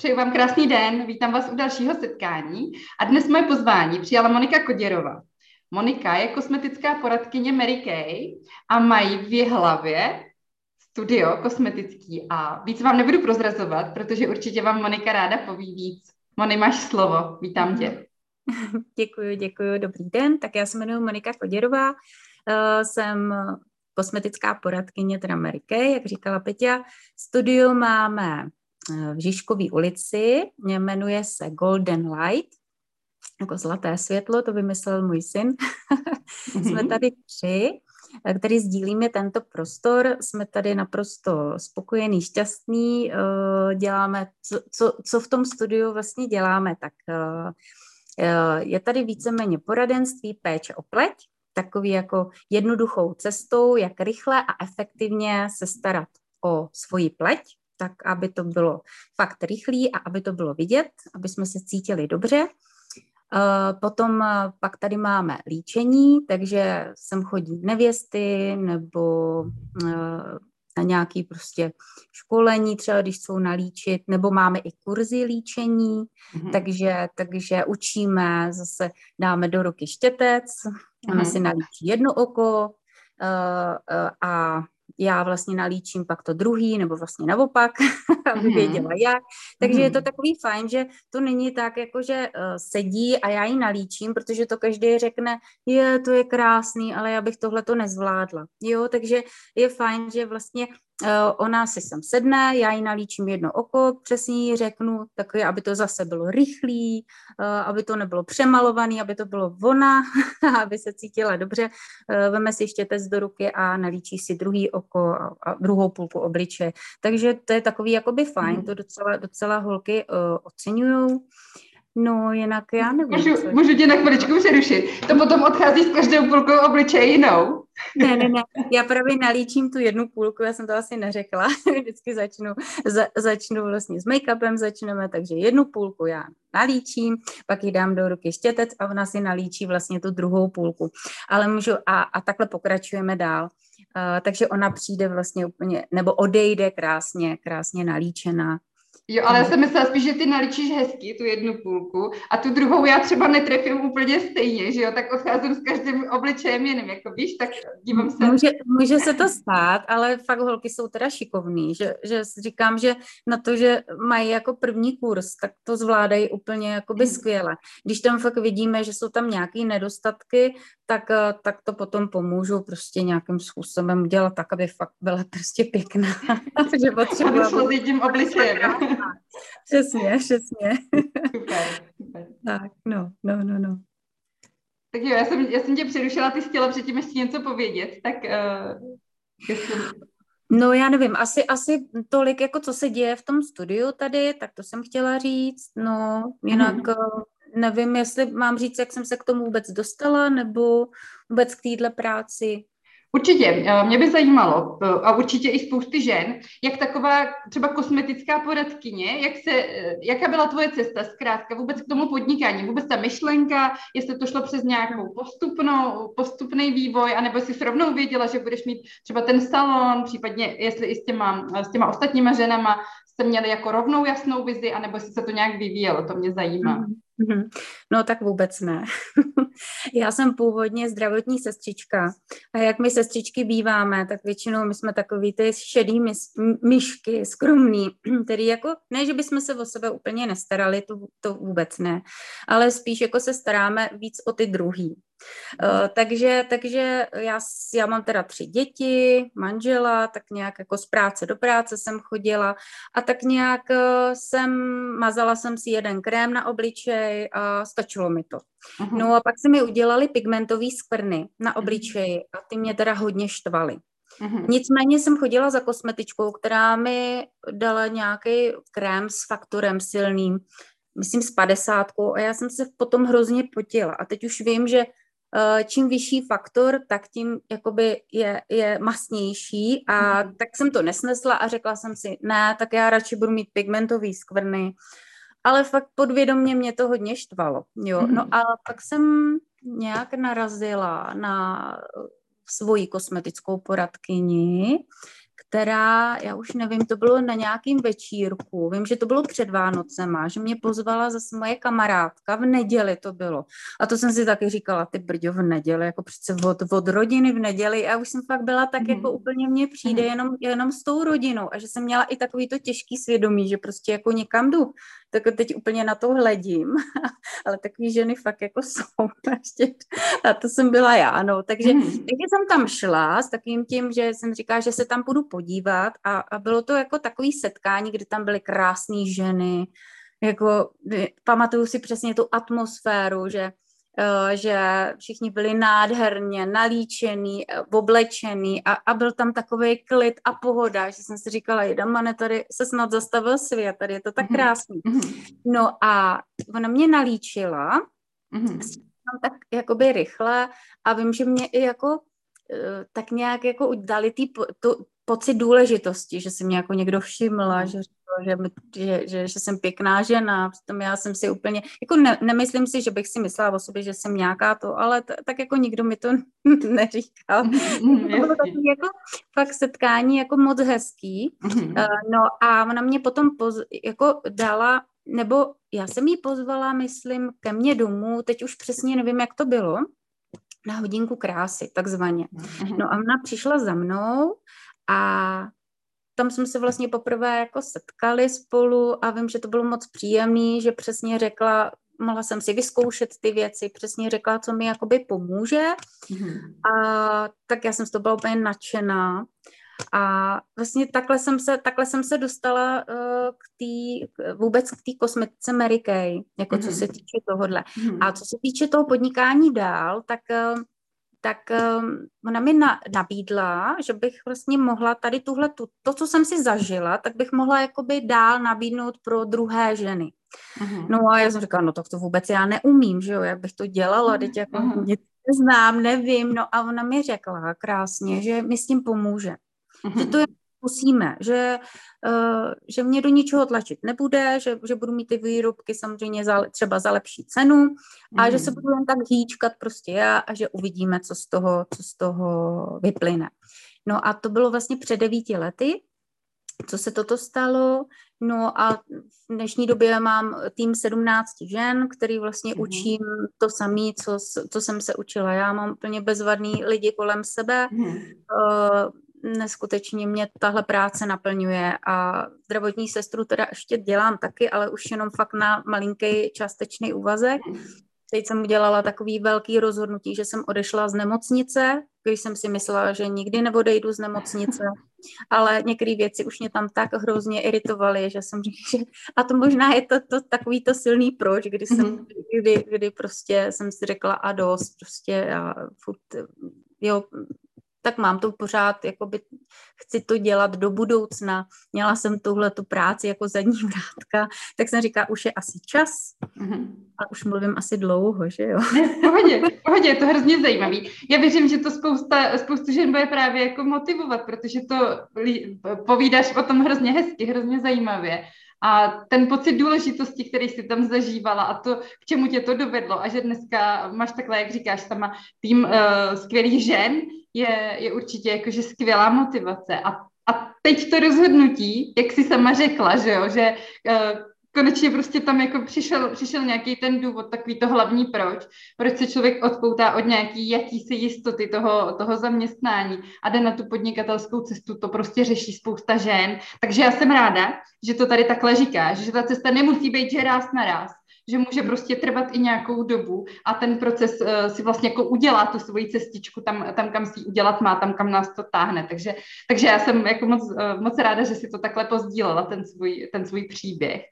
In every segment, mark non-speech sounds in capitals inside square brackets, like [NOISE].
Přeju vám krásný den, vítám vás u dalšího setkání a dnes moje pozvání přijala Monika Koděrova. Monika je kosmetická poradkyně Mary Kay a mají v hlavě studio kosmetický a víc vám nebudu prozrazovat, protože určitě vám Monika ráda poví víc. Moni, máš slovo, vítám tě. [LAUGHS] Děkuji, děkuji, dobrý den. Tak já se jmenuji Monika Koděrová, eh, jsem kosmetická poradkyně, teda Mary Kay, jak říkala Peťa. Studio máme v Žižkové ulici, jmenuje se Golden Light, jako zlaté světlo, to vymyslel můj syn. Mm-hmm. [LAUGHS] Jsme tady tři, eh, který sdílíme tento prostor. Jsme tady naprosto spokojení, šťastní. Eh, děláme, co, co, co v tom studiu vlastně děláme, tak je tady víceméně poradenství, péče o pleť, takový jako jednoduchou cestou, jak rychle a efektivně se starat o svoji pleť, tak aby to bylo fakt rychlý a aby to bylo vidět, aby jsme se cítili dobře. Eh, potom eh, pak tady máme líčení, takže sem chodí nevěsty nebo eh, na nějaký prostě školení, třeba když jsou nalíčit, nebo máme i kurzy líčení, mm-hmm. takže, takže učíme, zase dáme do ruky štětec, mm-hmm. ona si nalíčí jedno oko uh, uh, a já vlastně nalíčím pak to druhý, nebo vlastně naopak, [LAUGHS] aby mm-hmm. věděla jak. Takže mm-hmm. je to mhm. takový fajn, že to není tak, jako že uh, sedí a já ji nalíčím, protože to každý řekne, je, to je krásný, ale já bych tohle to nezvládla. Jo, takže je fajn, že vlastně ona si sem sedne, já jí nalíčím jedno oko, přesně jí řeknu, takové, aby to zase bylo rychlý, eh, aby to nebylo přemalovaný, aby to bylo ona, [LAUGHS] aby se cítila dobře. Eh, veme si ještě test do ruky a nalíčí si druhý oko a druhou půlku obliče. Takže to je takový jakoby fajn, hmm. to docela, docela holky oceňují. No, jinak já nevím. Můžu, můžu tě na chviličku přerušit. To potom odchází s každou půlkou obličeje jinou. Ne, ne, ne. Já právě nalíčím tu jednu půlku, já jsem to asi neřekla. [LAUGHS] Vždycky začnu, za, začnu vlastně s make-upem, začneme, takže jednu půlku já nalíčím, pak ji dám do ruky štětec a ona si nalíčí vlastně tu druhou půlku. Ale můžu, a, a takhle pokračujeme dál. Uh, takže ona přijde vlastně úplně, nebo odejde krásně, krásně nalíčená Jo, ale já jsem myslela spíš, že ty naličíš hezky tu jednu půlku a tu druhou já třeba netrefím úplně stejně, že jo, tak odcházím s každým obličejem jiným, jako víš, tak dívám se. Může, může se to stát, ale fakt holky jsou teda šikovný, že, že říkám, že na to, že mají jako první kurz, tak to zvládají úplně jakoby hmm. skvěle. Když tam fakt vidíme, že jsou tam nějaké nedostatky, tak, eh, tak to potom pomůžu prostě nějakým způsobem udělat tak, aby fakt byla prostě pěkná. [LAUGHS] že potřeba... Aby s tím obličejem. [LAUGHS] přesně, přesně. Super, super. Tak, no, no, no, no. Tak jo, já jsem, já jsem tě přerušila, ty chtěla předtím ještě něco povědět, tak uh, jestli... No já nevím, asi, asi tolik, jako co se děje v tom studiu tady, tak to jsem chtěla říct, no jinak mm-hmm. nevím, jestli mám říct, jak jsem se k tomu vůbec dostala, nebo vůbec k téhle práci. Určitě, eh, mě by zajímalo, eh, a určitě i spousty žen, jak taková třeba kosmetická poradkyně, jak se, eh, jaká byla tvoje cesta zkrátka vůbec k tomu podnikání, vůbec ta myšlenka, jestli to šlo přes nějakou postupnou, postupný vývoj, anebo si rovnou věděla, že budeš mít třeba ten salon, případně jestli i s těma, s těma ostatníma ženama jste měli jako rovnou jasnou vizi, anebo jestli se to nějak vyvíjelo, to mě zajímá. Mm-hmm. Mhm. No tak vůbec ne. [LAUGHS] Já jsem původně zdravotní sestřička a jak my sestřičky býváme, tak většinou my jsme takový ty šedý myšky, skromný, [CLEARS THROAT] který jako, ne, že bychom se o sebe úplně nestarali, to, to vůbec ne, ale spíš jako se staráme víc o ty druhý. Uh, takže, takže já, já mám teda tři děti, manžela, tak nějak jako z práce do práce jsem chodila a tak nějak uh, jsem, mazala jsem si jeden krém na obličej a stačilo mi to. Uh-huh. No a pak se mi udělali pigmentové skvrny na mhm. obličeji a ty mě teda hodně štvaly. Uh-huh. Nicméně jsem chodila za kosmetičkou, která mi dala nějaký krém s faktorem silným, myslím s padesátkou a já jsem se potom hrozně potila. A teď už vím, že Eh, čím vyšší faktor, tak tím jakoby je, je masnější a mm. tak jsem to nesnesla a řekla jsem si, ne, tak já radši budu mít pigmentový skvrny, ale fakt podvědomě mě to hodně štvalo, jo, mm. no a pak jsem nějak narazila na svoji kosmetickou poradkyni, která, já už nevím, to bylo na nějakým večírku, vím, že to bylo před Vánocema, že mě pozvala zase moje kamarádka, v neděli to bylo. A to jsem si taky říkala, ty brďo v neděli, jako přece od, od rodiny v neděli a už jsem fakt byla tak, mm. jako úplně mně přijde mm. jenom, jenom s tou rodinou a že jsem měla i takový to těžký svědomí, že prostě jako někam jdu tak teď úplně na to hledím, [LAUGHS] ale takové ženy fakt jako jsou. [LAUGHS] Ještě. A to jsem byla já, no. Takže, mm. takže jsem tam šla s takým tím, že jsem říkala, že se tam budu podívat a, a bylo to jako takový setkání, kde tam byly krásné ženy, jako pamatuju si přesně tu atmosféru, že Eh, že všichni byli nádherně nalíčený, eh, oblečený a, a byl tam takový klid a pohoda, že jsem si říkala, jedamane, tady se snad zastavil svět, tady je to tak mhm. krásný. Mm-hmm. No a ona mě nalíčila, mm-hmm. tak jakoby rychle a vím, že mě i jako eh, tak nějak jako dali tý, tu pocit důležitosti, že si mě jako někdo všimla, že že, že, že, že jsem pěkná žena, přitom já jsem si úplně, jako ne, nemyslím si, že bych si myslela o sobě, že jsem nějaká to, ale t, tak jako nikdo mi to [LAUGHS] neříkal. Mm, to bylo takový jako fakt setkání jako moc hezký. Mm. No a ona mě potom poz, jako dala, nebo já jsem jí pozvala, myslím, ke mně domů, teď už přesně nevím, jak to bylo, na hodinku krásy, takzvaně. No a ona přišla za mnou a tam jsme se vlastně poprvé jako setkali spolu a vím, že to bylo moc příjemný, že přesně řekla, mohla jsem si vyzkoušet ty věci, přesně řekla, co mi jakoby pomůže. Mm-hmm. A tak já jsem z toho byla úplně nadšená. A vlastně takhle jsem se, takhle jsem se dostala uh, k tý, vůbec k té kosmetice Mary Kay, jako mm-hmm. co se týče tohohle. Mm-hmm. A co se týče toho podnikání dál, tak uh, tak um, ona mi na, nabídla, že bych vlastně mohla tady tuhle, tu, to, co jsem si zažila, tak bych mohla jakoby dál nabídnout pro druhé ženy. Uh-huh. No a já jsem říkala, no tak to vůbec já neumím, že jo, jak bych to dělala, teď jako uh-huh. nic neznám, nevím, no a ona mi řekla krásně, že mi s tím pomůže. Uh-huh. Že to je zkusíme, že, uh, že mě do ničeho tlačit nebude, že, že budu mít ty výrobky samozřejmě za, třeba za lepší cenu a mm. že se mhm. budu jen tak hýčkat prostě já a že uvidíme, co z toho, co z toho vyplyne. No a to bylo vlastně před devíti lety, co se toto stalo. No a v dnešní době mám tým 17 žen, který vlastně mm. učím to samé, co, co jsem se učila. Já mám úplně bezvadný lidi kolem sebe. Mm. Uh, neskutečně mě tahle práce naplňuje a zdravotní sestru teda ještě dělám taky, ale už jenom fakt na malinký částečný úvazek. Teď jsem udělala takový velký rozhodnutí, že jsem odešla z nemocnice, když jsem si myslela, že nikdy neodejdu z nemocnice, ale některé věci už mě tam tak hrozně iritovaly, že jsem řekla, že a to možná je to, to takový to silný proč, kdy jsem, mhm. kdy, kdy prostě jsem si řekla a dost, prostě já furt, jo, tak mám to pořád, jakoby chci to dělat do budoucna. Měla jsem tuhle tu práci jako zadní [LAUGHS] vrátka, tak jsem říká, už je asi čas. Mm-hmm. A už mluvím asi dlouho, že jo? Ne, pohodě, pohodě, je to hrozně zajímavý. Já věřím, že to spousta, spoustu žen bude právě jako motivovat, protože to povídáš o tom hrozně hezky, hrozně zajímavě. A ten pocit důležitosti, který jsi tam zažívala a to, k čemu tě to dovedlo a že dneska máš takhle, jak říkáš, sama tým uh, skvělých žen, je, je určitě jakože skvělá motivace. A, a teď to rozhodnutí, jak jsi sama řekla, že jo, že uh, konečně prostě tam jako přišel, přišel nějaký ten důvod, takový to hlavní proč, proč se člověk odpoutá od nějaký jakýsi jistoty toho, toho zaměstnání a jde na tu podnikatelskou cestu, to prostě řeší spousta žen. Takže já jsem ráda, že to tady takhle říkáš, že ta cesta nemusí být že ráz na ráz, že může prostě trvat i nějakou dobu a ten proces uh, si vlastně jako udělá tu svoji cestičku tam, tam, kam si udělat má, tam, kam nás to táhne. Takže, takže já jsem jako moc, uh, moc ráda, že si to takhle pozdílela, ten svůj, ten svůj příběh.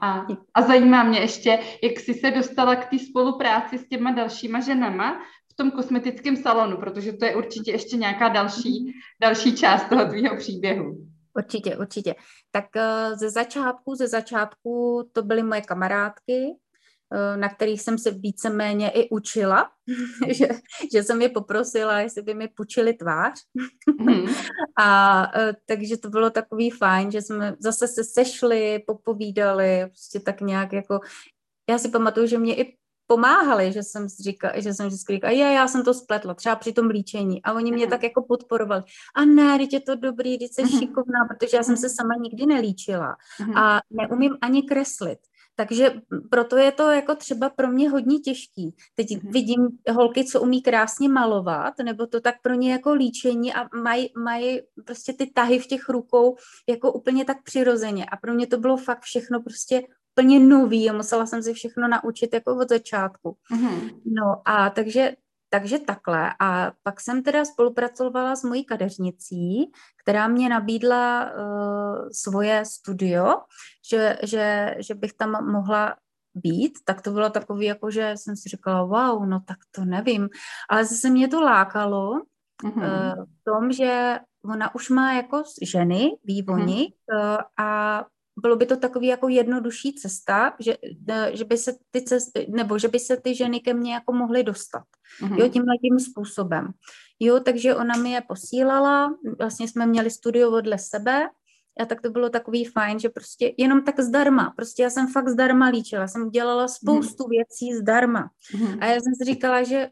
A, a zajímá mě ještě, jak jsi se dostala k té spolupráci s těma dalšíma ženama v tom kosmetickém salonu, protože to je určitě ještě nějaká další, další část toho tvýho příběhu. Určitě, určitě. Tak uh, ze začátku, ze začátku to byly moje kamarádky, na kterých jsem se víceméně i učila, [LAUGHS] že, že jsem je poprosila, jestli by mi půjčili tvář. mm. [LAUGHS] A uh, takže to bylo takový fajn, že jsme zase se sešli, popovídali, prostě tak nějak jako, já si pamatuju, že mě i pomáhali, že jsem říkala, že jsem vždycky říkala, já, já jsem to spletla, třeba při tom líčení. A oni mě mm. tak jako podporovali. A ne, teď je to dobrý, teď jsi mm. šikovná, protože já jsem se sama nikdy nelíčila. Mm. A neumím ani kreslit. Takže proto je to jako třeba pro mě hodně těžký. Teď mm-hmm. vidím holky, co umí krásně malovat, nebo to tak pro ně jako líčení a mají maj prostě ty tahy v těch rukou jako úplně tak přirozeně. A pro mě to bylo fakt všechno prostě úplně nový a musela jsem si všechno naučit jako od začátku. Mm-hmm. No a takže takže takhle. A pak jsem teda spolupracovala s mojí kadeřnicí, která mě nabídla uh, svoje studio, že, že, že bych tam mohla být, tak to bylo takový, jako že jsem si říkala, wow, no tak to nevím. Ale zase mě to lákalo mm-hmm. uh, v tom, že ona už má jako ženy, vývoni mm-hmm. uh, a bylo by to takový jako jednodušší cesta, že, že by se ty cesty, nebo že by se ty ženy ke mně jako mohly dostat. Mm-hmm. Jo, tímhle tím způsobem. Jo, takže ona mi je posílala, vlastně jsme měli studio vedle sebe, a tak to bylo takový fajn, že prostě jenom tak zdarma, prostě já jsem fakt zdarma líčila, jsem dělala spoustu mm. věcí zdarma. Mm. A já jsem si říkala, že,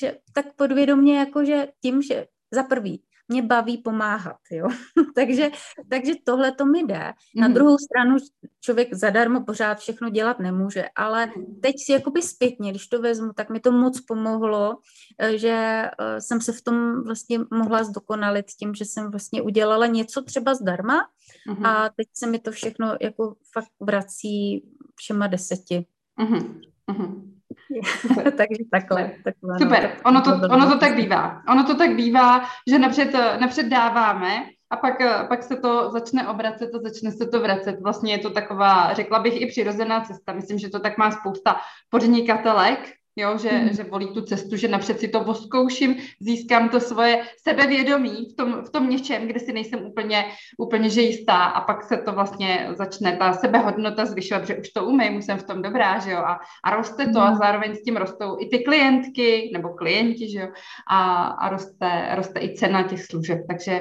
že tak podvědomě jako, že tím, že za prvý, mě baví pomáhat, jo. [LAUGHS] takže, takže tohle to mi jde. Na mm. druhou stranu člověk zadarmo pořád všechno dělat nemůže, ale mhm. teď si jakoby zpětně, když to vezmu, tak mi to moc pomohlo, eh, že eh, jsem se v tom vlastně mohla zdokonalit tím, že jsem vlastně udělala něco třeba zdarma mm. a teď se mi to všechno jako fakt vrací všema deseti. Mm. Mm. [LAUGHS] Takže takhle. takhle no. Super, no. ono, to, ono to tak bývá. Ono to tak bývá, že napřed, napřed dáváme a pak, pak se to začne obracet a začne se to vracet. Vlastně je to taková, řekla bych, i přirozená cesta. Myslím, že to tak má spousta podnikatelek, jo, že, mm. že volí tu cestu, že napřed si to voskouším, získám to svoje sebevědomí v tom, v tom něčem, kde si nejsem úplně, úplně že jistá a pak se to vlastně začne ta sebehodnota zvyšovat, že už to umím, už jsem v tom dobrá, že jo, a, a roste to mm. a zároveň s tím rostou i ty klientky nebo klienti, že jo, a, a roste, roste i cena těch služeb, takže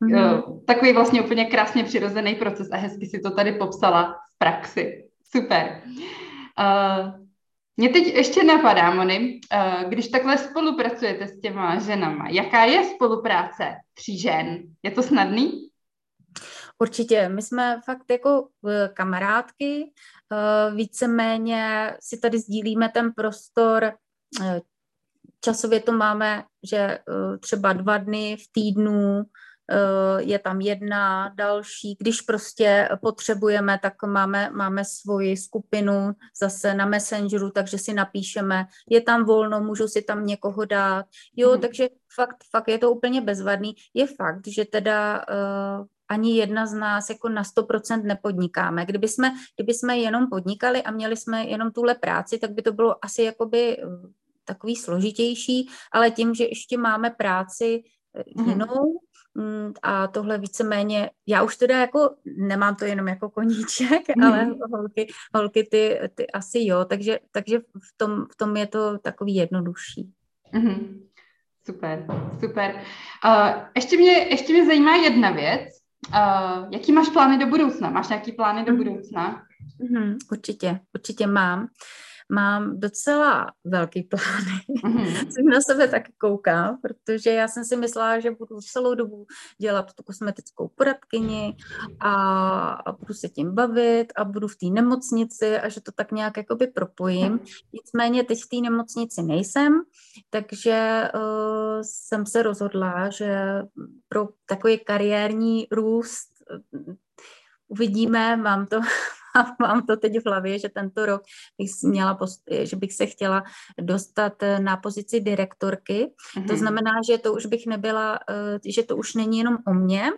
Mm. Takový vlastně úplně krásně přirozený proces a hezky si to tady popsala v praxi. Super. Uh, mě teď ještě napadá, Moni, eh, když takhle spolupracujete s těma ženama, jaká je spolupráce tří žen? Je to snadný? Určitě, my jsme fakt jako eh, kamarádky, eh, víceméně si tady sdílíme ten prostor, časově to máme, že třeba dva dny v týdnu je tam jedna, další. Když prostě potřebujeme, tak máme, máme svoji skupinu zase na Messengeru, takže si napíšeme, je tam volno, můžu si tam někoho dát. Jo, hmm. takže fakt, fakt je to úplně bezvadný. Je fakt, že teda uh, ani jedna z nás jako na 100% nepodnikáme. Kdyby jsme, kdyby jsme jenom podnikali a měli jsme jenom tuhle práci, tak by to bylo asi jakoby eh, takový složitější, ale tím, že ještě máme práci mhm. jinou, a tohle víceméně, já už teda jako nemám to jenom jako koníček, mm. ale holky, holky ty, ty asi jo, takže, takže v, tom, v tom je to takový jednodušší. Mm. Super, super. Uh, ještě, mě, ještě mě zajímá jedna věc. Uh, jaký máš plány do budoucna? Máš nějaký plány do mhm. budoucna? Mm, určitě, určitě mám. Mám docela velký plány. Mm-hmm. [LAUGHS] Jsem na sebe taky koukám, protože já jsem si myslela, že budu celou dobu dělat tu kosmetickou poradkyni a, a budu se tím bavit a budu v té nemocnici a že to tak nějak jakoby propojím. Nicméně teď v té nemocnici nejsem, takže uh, jsem se rozhodla, že pro takový kariérní růst uh, uvidíme, mám to, [LAUGHS] mám to teď v hlavě, že tento rok bych měla, post, že bych se chtěla dostat na pozici direktorky. Mm-hmm. To mhm. znamená, že to už bych nebyla, eh, že to už není jenom o mně,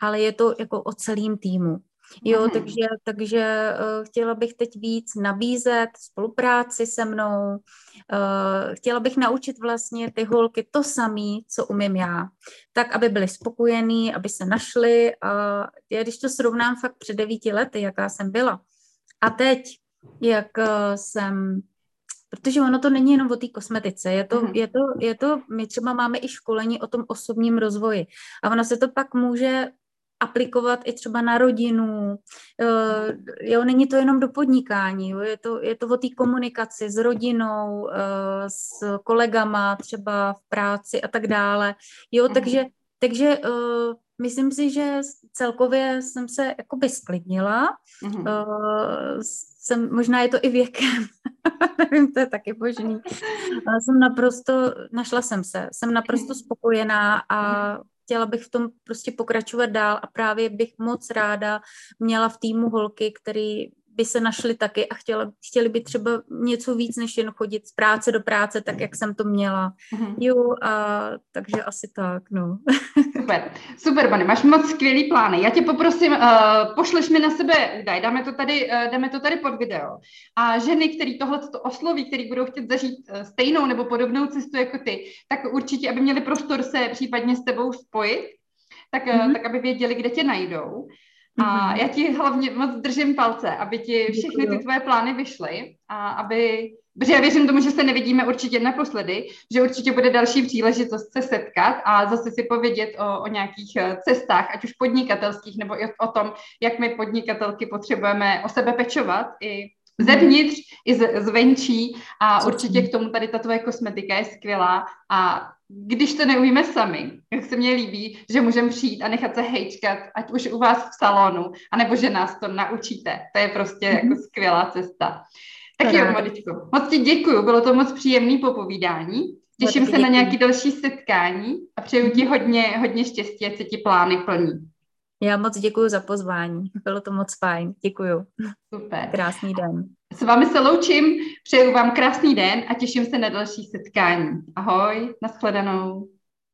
ale je to jako o celým týmu. Jo, mm. takže, takže uh, chtěla bych teď víc nabízet spolupráci se mnou. Uh, chtěla bych naučit vlastně ty holky to samé, co umím já. Tak, aby byly spokojení, aby se našly. A já když to srovnám fakt před devíti lety, jaká jsem byla, a teď, jak uh, jsem protože ono to není jenom o té kosmetice, je to, mm. je, to, je to, my třeba máme i školení o tom osobním rozvoji a ono se to pak může aplikovat i třeba na rodinu. Uh, jo, není to jenom do podnikání, jo, je, to, je to o té komunikaci s rodinou, uh, s kolegama třeba v práci a tak dále. Jo, mm. takže, takže uh, myslím si, že celkově jsem se jakoby sklidnila. Uh, jsem, možná je to i věkem, [LAUGHS] nevím, to je taky možný. Ale [LAUGHS] jsem naprosto, našla jsem se, jsem naprosto spokojená a chtěla bych v tom prostě pokračovat dál a právě bych moc ráda měla v týmu holky, který by se našli taky a chtěli, chtěli by třeba něco víc, než jen chodit z práce do práce, tak jak jsem to měla. Mm-hmm. Jo, a takže asi tak, no. [LAUGHS] Super, super, Bany, máš moc skvělý plány. Já tě poprosím, uh, pošleš mi na sebe údaj, dáme to tady, uh, dáme to tady pod video. A ženy, které tohle to osloví, které budou chtět zažít uh, stejnou nebo podobnou cestu jako ty, tak určitě, aby měli prostor se případně s tebou spojit, tak, mm-hmm. tak aby věděli, kde tě najdou. A mhm. já ti hlavně moc držím palce, aby ti všechny ty tvoje plány vyšly a aby, protože já věřím tomu, že se nevidíme určitě naposledy, že určitě bude další příležitost se setkat a zase si povědět o, o nějakých eh, cestách, ať už podnikatelských, nebo i o tom, jak my podnikatelky potřebujeme o sebe pečovat i. zevnitř i z, zvenčí a určitě k tomu tady ta tvoje kosmetika je skvělá a když to neumíme sami, jak se mně líbí, že můžeme přijít a nechat se hejčkat, ať už u vás v salonu, anebo že nás to naučíte. To je prostě jako skvělá cesta. Tak jo, Modičko, moc ti děkuju, bylo to moc příjemné popovídání. Těším se na nějaké další setkání a přeju ti hodně, hodně štěstí, ať se ti plány plní. Já moc děkuji za pozvání, bylo to moc fajn, děkuji. Super. Krásný den. S vámi se loučím, přeju vám krásný den a těším se na další setkání. Ahoj, nashledanou.